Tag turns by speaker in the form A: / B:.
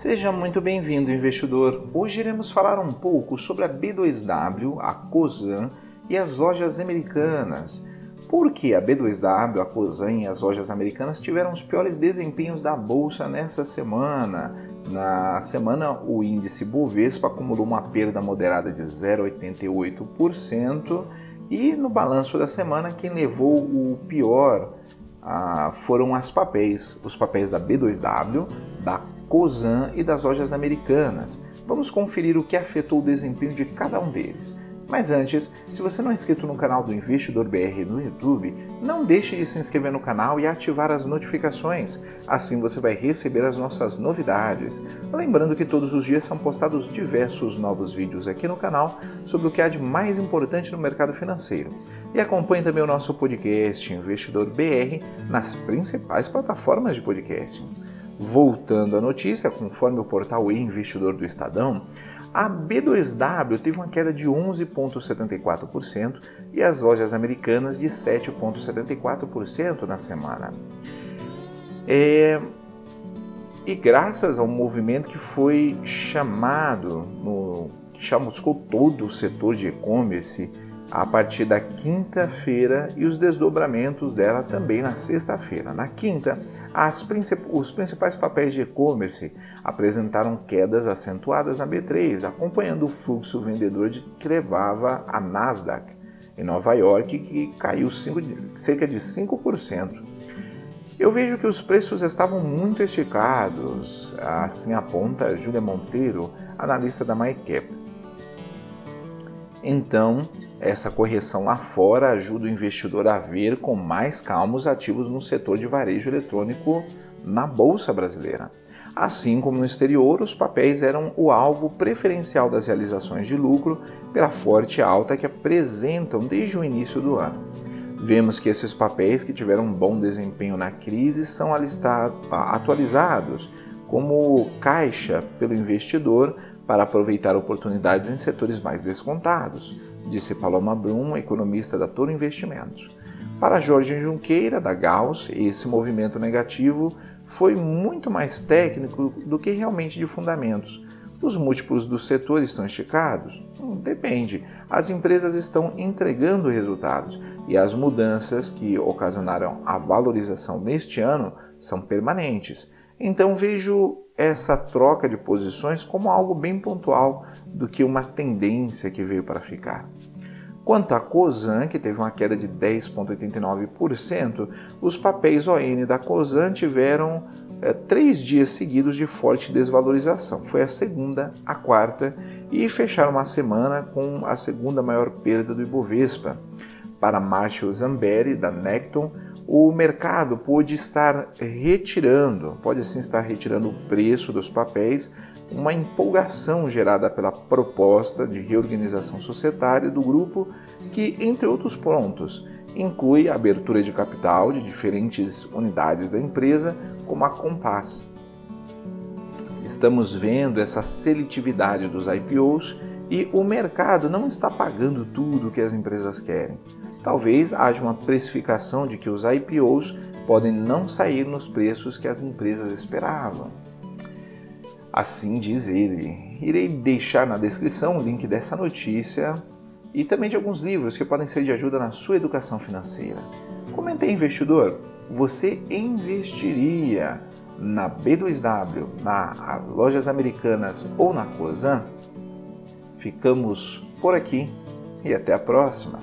A: Seja muito bem-vindo, investidor. Hoje iremos falar um pouco sobre a B2W, a COSAN e as lojas americanas. Por que a B2W, a COSAN e as lojas americanas tiveram os piores desempenhos da bolsa nessa semana? Na semana, o índice Bovespa acumulou uma perda moderada de 0,88% e no balanço da semana, quem levou o pior ah, foram as papéis, os papéis da B2W, da COSAN e das lojas americanas. Vamos conferir o que afetou o desempenho de cada um deles. Mas antes, se você não é inscrito no canal do Investidor BR no YouTube, não deixe de se inscrever no canal e ativar as notificações. Assim você vai receber as nossas novidades. Lembrando que todos os dias são postados diversos novos vídeos aqui no canal sobre o que há de mais importante no mercado financeiro. E acompanhe também o nosso podcast Investidor BR nas principais plataformas de podcast. Voltando à notícia, conforme o portal Investidor do Estadão, a B2W teve uma queda de 11,74% e as lojas americanas de 7,74% na semana. É... E graças ao movimento que foi chamado, no... que chamuscou todo o setor de e-commerce a partir da quinta-feira e os desdobramentos dela também na sexta-feira. Na quinta, princip... os principais papéis de e-commerce apresentaram quedas acentuadas na B3, acompanhando o fluxo vendedor de... que levava a Nasdaq em Nova York, que caiu cinco... cerca de 5%. Eu vejo que os preços estavam muito esticados, assim aponta Júlia Monteiro, analista da MyCap. Então, essa correção lá fora ajuda o investidor a ver com mais calma os ativos no setor de varejo eletrônico na bolsa brasileira. Assim como no exterior, os papéis eram o alvo preferencial das realizações de lucro pela forte alta que apresentam desde o início do ano. Vemos que esses papéis que tiveram um bom desempenho na crise são atualizados como caixa pelo investidor para aproveitar oportunidades em setores mais descontados disse Paloma Brum, economista da Toro Investimentos. Para Jorge Junqueira, da Gauss, esse movimento negativo foi muito mais técnico do que realmente de fundamentos. Os múltiplos do setor estão esticados? Hum, depende. As empresas estão entregando resultados e as mudanças que ocasionaram a valorização neste ano são permanentes. Então vejo essa troca de posições como algo bem pontual do que uma tendência que veio para ficar. Quanto à COSAN, que teve uma queda de 10,89%, os papéis ON da COSAN tiveram é, três dias seguidos de forte desvalorização. Foi a segunda, a quarta, e fecharam uma semana com a segunda maior perda do Ibovespa. Para Marshall Zamberi, da Necton, o mercado pode estar retirando, pode assim estar retirando o preço dos papéis, uma empolgação gerada pela proposta de reorganização societária do grupo, que, entre outros pontos, inclui a abertura de capital de diferentes unidades da empresa, como a Compass. Estamos vendo essa seletividade dos IPOs e o mercado não está pagando tudo o que as empresas querem. Talvez haja uma precificação de que os IPOs podem não sair nos preços que as empresas esperavam. Assim diz ele. Irei deixar na descrição o link dessa notícia e também de alguns livros que podem ser de ajuda na sua educação financeira. Comentei, investidor, você investiria na B2W, na Lojas Americanas ou na Cosan? Ficamos por aqui e até a próxima.